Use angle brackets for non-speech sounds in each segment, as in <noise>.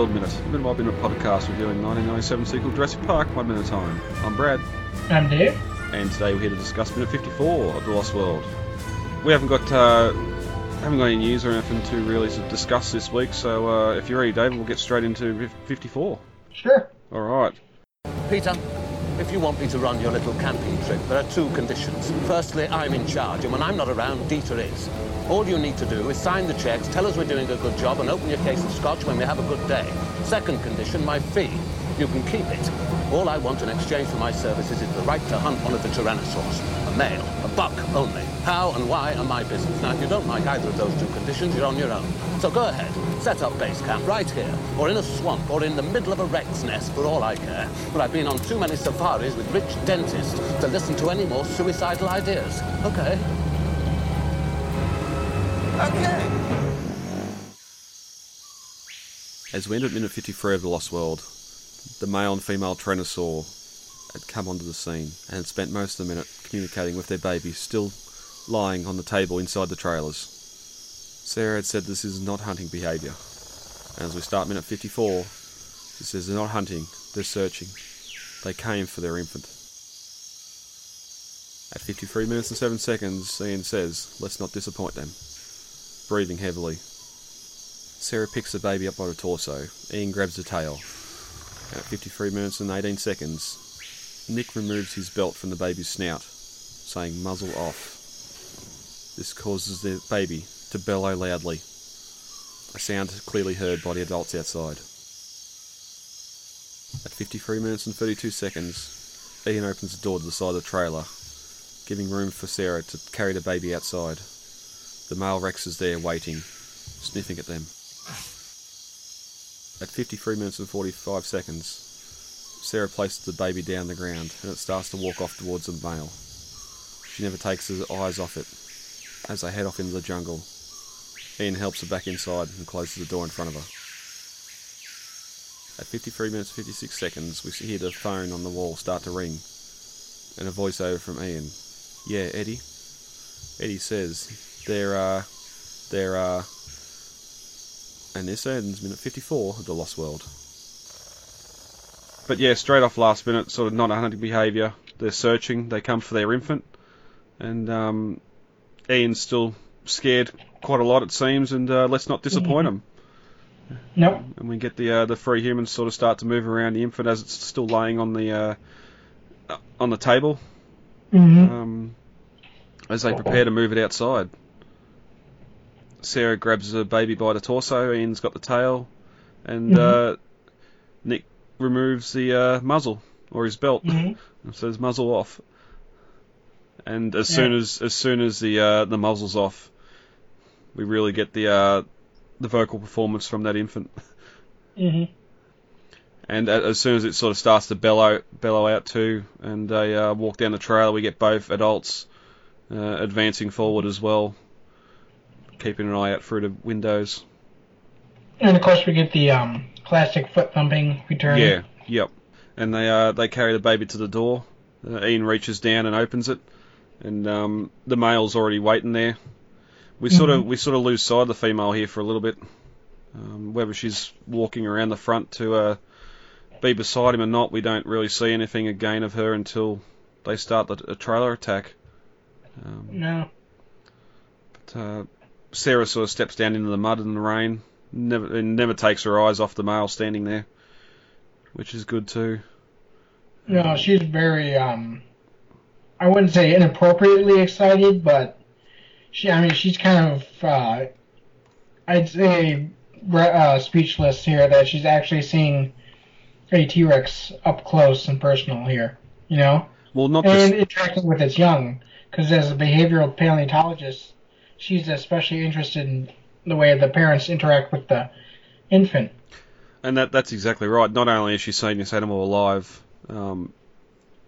Lost World Minute, minute by minute podcast reviewing 1997 sequel Jurassic Park, one minute at a time. I'm Brad, I'm Dave. and today we're here to discuss minute 54 of The Lost World. We haven't got uh, haven't got any news or anything to really sort discuss this week, so uh, if you're ready, David, we'll get straight into 54. Sure. All right. Peter, if you want me to run your little camping trip, there are two conditions. Firstly, I'm in charge, and when I'm not around, Dieter is. All you need to do is sign the checks, tell us we're doing a good job, and open your case of scotch when we have a good day. Second condition, my fee. You can keep it. All I want in exchange for my services is the right to hunt one of the Tyrannosaurs. A male, a buck only. How and why are my business. Now, if you don't like either of those two conditions, you're on your own. So go ahead, set up base camp right here, or in a swamp, or in the middle of a rex nest, for all I care. But I've been on too many safaris with rich dentists to listen to any more suicidal ideas. Okay? Okay. As we entered minute 53 of The Lost World, the male and female Tyrannosaur had come onto the scene and had spent most of the minute communicating with their baby still lying on the table inside the trailers. Sarah had said this is not hunting behaviour. And as we start minute 54, she says they're not hunting, they're searching. They came for their infant. At 53 minutes and 7 seconds, Ian says, let's not disappoint them. Breathing heavily. Sarah picks the baby up by the torso. Ian grabs the tail. At 53 minutes and 18 seconds, Nick removes his belt from the baby's snout, saying muzzle off. This causes the baby to bellow loudly, a sound clearly heard by the adults outside. At 53 minutes and 32 seconds, Ian opens the door to the side of the trailer, giving room for Sarah to carry the baby outside. The male Rex is there waiting, sniffing at them. At 53 minutes and 45 seconds, Sarah places the baby down the ground and it starts to walk off towards the male. She never takes her eyes off it as they head off into the jungle. Ian helps her back inside and closes the door in front of her. At 53 minutes 56 seconds, we hear the phone on the wall start to ring and a voiceover from Ian. Yeah, Eddie? Eddie says, There are. There are. And this ends minute 54 of The Lost World. But yeah, straight off last minute, sort of not a hunting behaviour. They're searching, they come for their infant. And um, Ian's still scared quite a lot, it seems, and uh, let's not disappoint them. Nope. And we get the uh, the free humans sort of start to move around the infant as it's still laying on the uh, on the table Mm-hmm. um, as they prepare to move it outside. Sarah grabs the baby by the torso. Ian's got the tail, and uh, Nick removes the uh, muzzle or his belt Mhm. and says muzzle off. And as soon as as soon as the uh, the muzzle's off, we really get the uh, the vocal performance from that infant. Mm-hmm. And as soon as it sort of starts to bellow bellow out too, and they uh, walk down the trail, we get both adults uh, advancing forward as well, keeping an eye out through the windows. And of course we get the um, classic foot thumping return. Yeah, yep. And they uh, they carry the baby to the door. Uh, Ian reaches down and opens it, and um, the male's already waiting there. We sort of we sort of lose sight of the female here for a little bit. Um, whether she's walking around the front to uh, be beside him or not, we don't really see anything again of her until they start the a trailer attack. Um, No. but, uh, Sarah sort of steps down into the mud and the rain, never and never takes her eyes off the male standing there, which is good too. No, she's very um I wouldn't say inappropriately excited, but she I mean she's kind of uh I'd say uh, speechless here that she's actually seeing a T-Rex up close and personal here, you know? Well, not just and interacting with its young because as a behavioral paleontologist, she's especially interested in the way the parents interact with the infant. And that that's exactly right. Not only is she seeing this animal alive, um,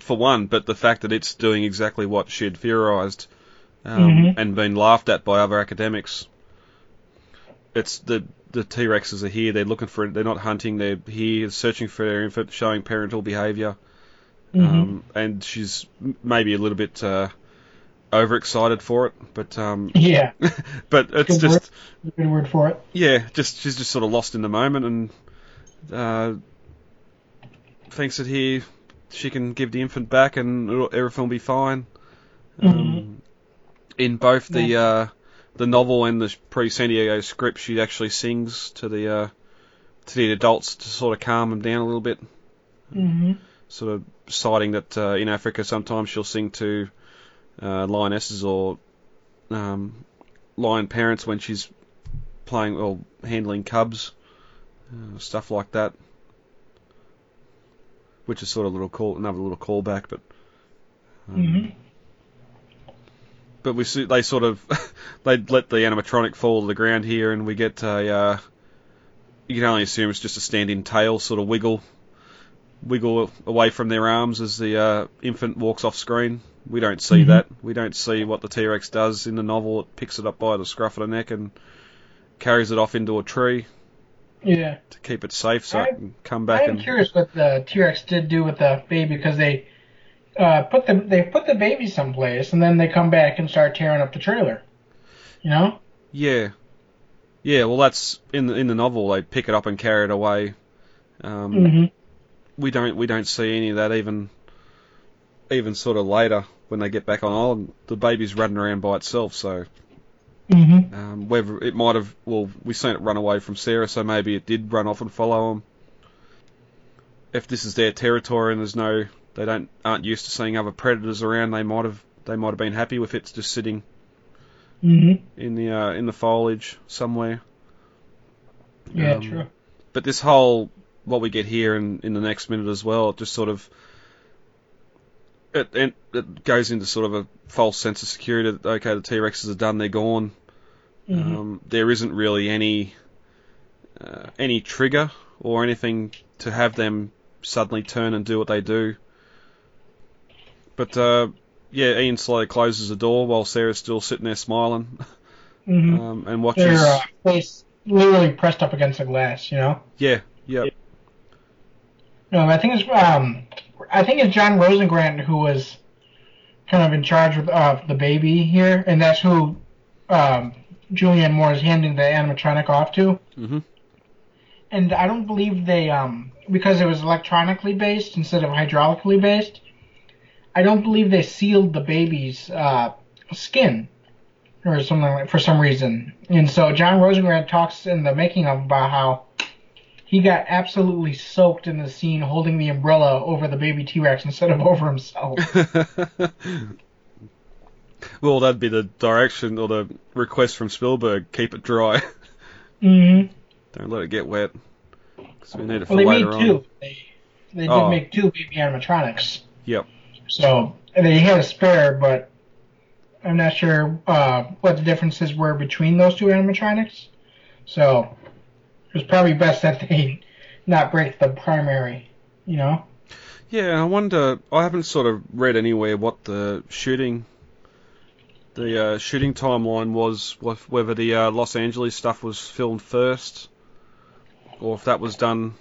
for one, but the fact that it's doing exactly what she'd theorised um, Mhm. and been laughed at by other academics. It's the the T Rexes are here. They're looking for. They're not hunting. They're here, searching for their infant, showing parental behaviour. Mhm. Um, and she's maybe a little bit uh, overexcited for it, but um, <laughs> Yeah, <laughs> but it's Good just good word for it. yeah, just she's just sort of lost in the moment, and uh, thinks that here she can give the infant back and everything will be fine. Um, in both the uh, the novel and the pre San Diego script, she actually sings to the uh, to the adults to sort of calm them down a little bit. hmm Sort of citing that uh, in Africa sometimes she'll sing to uh, lionesses or um, lion parents when she's playing or handling cubs, uh, stuff like that. Which is sort of a little call, another little callback, but um, hmm but we see they sort of <laughs> they let the animatronic fall to the ground here, and we get a uh, you can only assume it's just a stand-in tail sort of wiggle wiggle away from their arms as the uh, infant walks off screen. We don't see Mhm. that. We don't see what the T-Rex does in the novel. It picks it up by the scruff of the neck and carries it off into a tree Yeah. to keep it safe, so I- it can come back I'm and curious what the T Rex did do with the baby because they uh, put the they put the baby someplace and then they come back and start tearing up the trailer. You know? Yeah, yeah. Well, that's in the in the novel. They pick it up and carry it away. Um, hmm we don't we don't see any of that even even sort of later when they get back on island. The baby's running around by itself, so hmm um, whether it might have well we've seen it run away from Sarah, so maybe it did run off and follow him. If this is their territory and there's no they don't aren't used to seeing other predators around, they might have they might have been happy with it just sitting hmm in the uh, in the foliage somewhere. Yeah, Um, true. But this whole what we get here in, in the next minute as well, it just sort of it, it it goes into sort of a false sense of security that okay, the T Rexes are done, they're gone. hmm Um, there isn't really any uh, any trigger or anything to have them suddenly turn and do what they do. But uh, yeah, Ian slowly closes the door while Sarah's still sitting there smiling hmm <laughs> um, and watches. Their uh, face literally pressed up against the glass. You know? Yeah, yeah, No, I think it's um, I think it's John Rosengrant who was kind of in charge of uh, the baby here, and that's who um, Julianne Moore is handing the animatronic off to. hmm And I don't believe they um because it was electronically based instead of hydraulically based. I don't believe they sealed the baby's uh, skin or something like for some reason. And so John Rosengrant talks in the making of about how he got absolutely soaked in the scene holding the umbrella over the baby T Rex instead of over himself. <laughs> well, that'd be the direction or the request from Spielberg: keep it dry, mm-hmm. don't let it get wet, because we need it for Well, they later made on. two. They, they did Oh. make two baby animatronics. Yep. So they had a spare, but I'm not sure uh, what the differences were between those two animatronics. So it was probably best that they not break the primary. You know? Yeah, I wonder. I haven't sort of read anywhere what the shooting, the uh, shooting timeline was. Whether the uh, Los Angeles stuff was filmed first, or if that was done.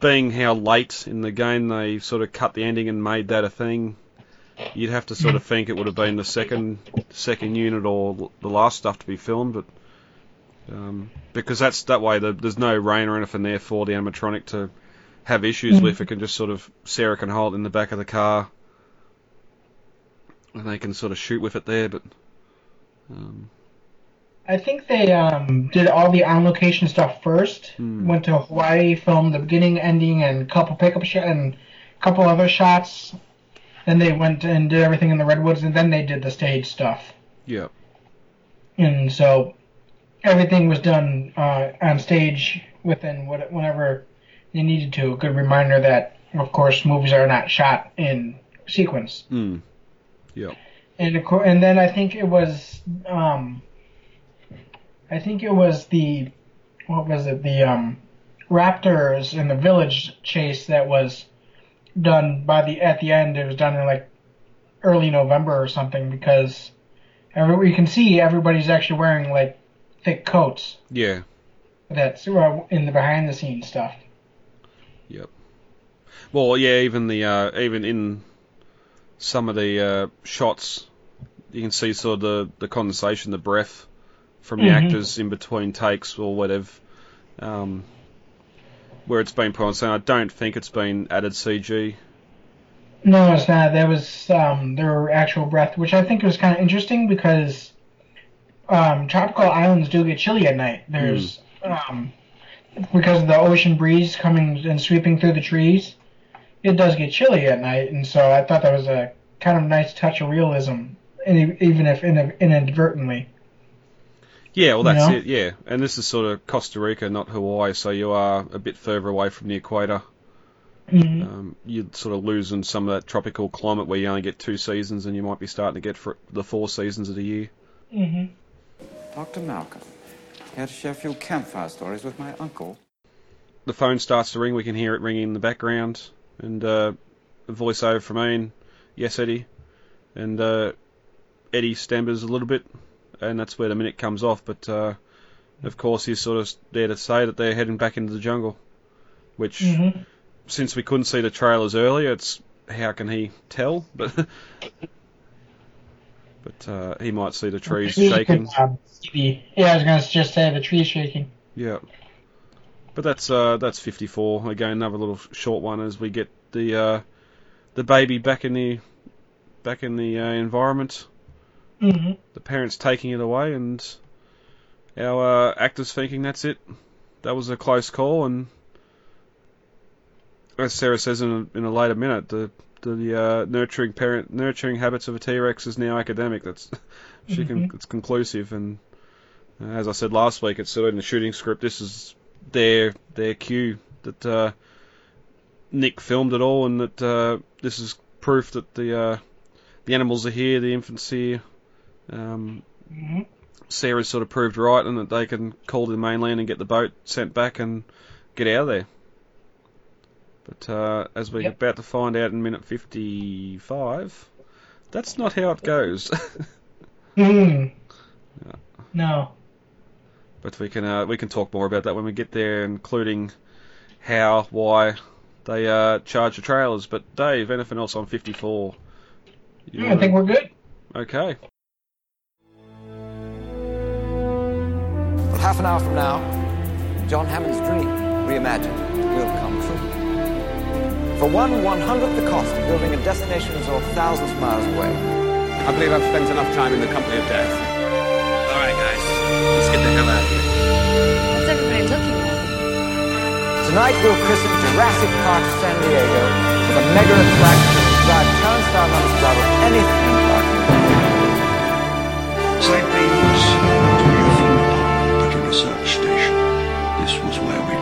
Being how late in the game they sort of cut the ending and made that a thing, you'd have to sort of think it would have been the second second unit or the last stuff to be filmed, but um, because that's that way the, there's no rain or anything there for the animatronic to have issues Mhm. with. It can just sort of Sarah can hold it in the back of the car, and they can sort of shoot with it there. But um, I think they um, did all the on location stuff first. Hmm. Went to Hawaii, filmed the beginning, ending, and a couple pickup shots and a couple other shots. Then they went and did everything in the redwoods, and then they did the stage stuff. yeah, and so everything was done uh, on stage within what, whenever they needed to. A good reminder that, of course, movies are not shot in sequence. mm. yeah, And and then I think it was, um, I think it was the, what was it? The um, Raptors in the village chase that was done by the at the end. It was done in like early November or something because every you can see everybody's actually wearing like thick coats. yeah, That's in the behind the scenes stuff. yep. Well, yeah, even the uh, even in some of the uh, shots, you can see sort of the the condensation, the breath from the Mhm. actors in between takes or whatever. Um, where it's been put on. So I don't think it's been added CG. No, it's not. There was um, their actual breath, which I think was kind of interesting because um, tropical islands do get chilly at night. There's um, because of the ocean breeze coming and sweeping through the trees, it does get chilly at night, and so I thought that was a kind of nice touch of realism, even if inadvertently. Yeah, well, You that's know? it. Yeah, and this is sort of Costa Rica, not Hawaii, so you are a bit further away from the equator. Mhm. Um, you'd sort of losing some of that tropical climate where you only get two seasons, and you might be starting to get for the four seasons of the year. Mhm. Dr. Malcolm, here to share a campfire stories with my uncle. The phone starts to ring. We can hear it ringing in the background, and uh, a voiceover from Ian. Yes, Eddie, and uh, Eddie stammers a little bit, and that's where the minute comes off. But uh, of course, he's sort of there to say that they're heading back into the jungle, which. Mhm. since we couldn't see the trailers earlier, it's how can he tell? But <laughs> but uh, he might see the trees Trees shaking. could, um, yeah, I was gonna just say the trees shaking. Yeah. But that's uh, that's 54. Again, another little short one as we get the uh, the baby back in the back in the uh, environment. hmm The parents taking it away, and our uh, actors thinking that's it. That was a close call, and as Sarah says in a, in a later minute, the the uh, nurturing parent nurturing habits of a T Rex is now academic. That's <laughs> she can it's conclusive, and uh, as I said last week, it's sort of in the shooting script. This is their their cue that uh, Nick filmed it all, and that uh, this is proof that the uh, the animals are here, the infants here. Um, hmm Sarah's sort of proved right, and that they can call to the mainland and get the boat sent back and get out of there. But uh, as we're Yep. about to find out in minute 55, that's not how it goes. <laughs> hmm No. but we can uh, we can talk more about that when we get there, including how, why they uh, charge the trailers. But Dave, anything else on 54? You I think we're good. okay. Well, half an hour from now, John Hammond's dream, reimagined, will come true. For one one hundredth the cost of building a destination resort thousands of miles away. I believe I've spent enough time in the company of death. All right, guys, let's get the hell out of here. What's everybody looking at? Tonight we'll christen Jurassic Park San Diego with a mega attraction that will drive turnstile numbers out of any theme park. in the. St. Beans to be a theme park, but a research station. This was where we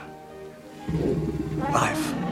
life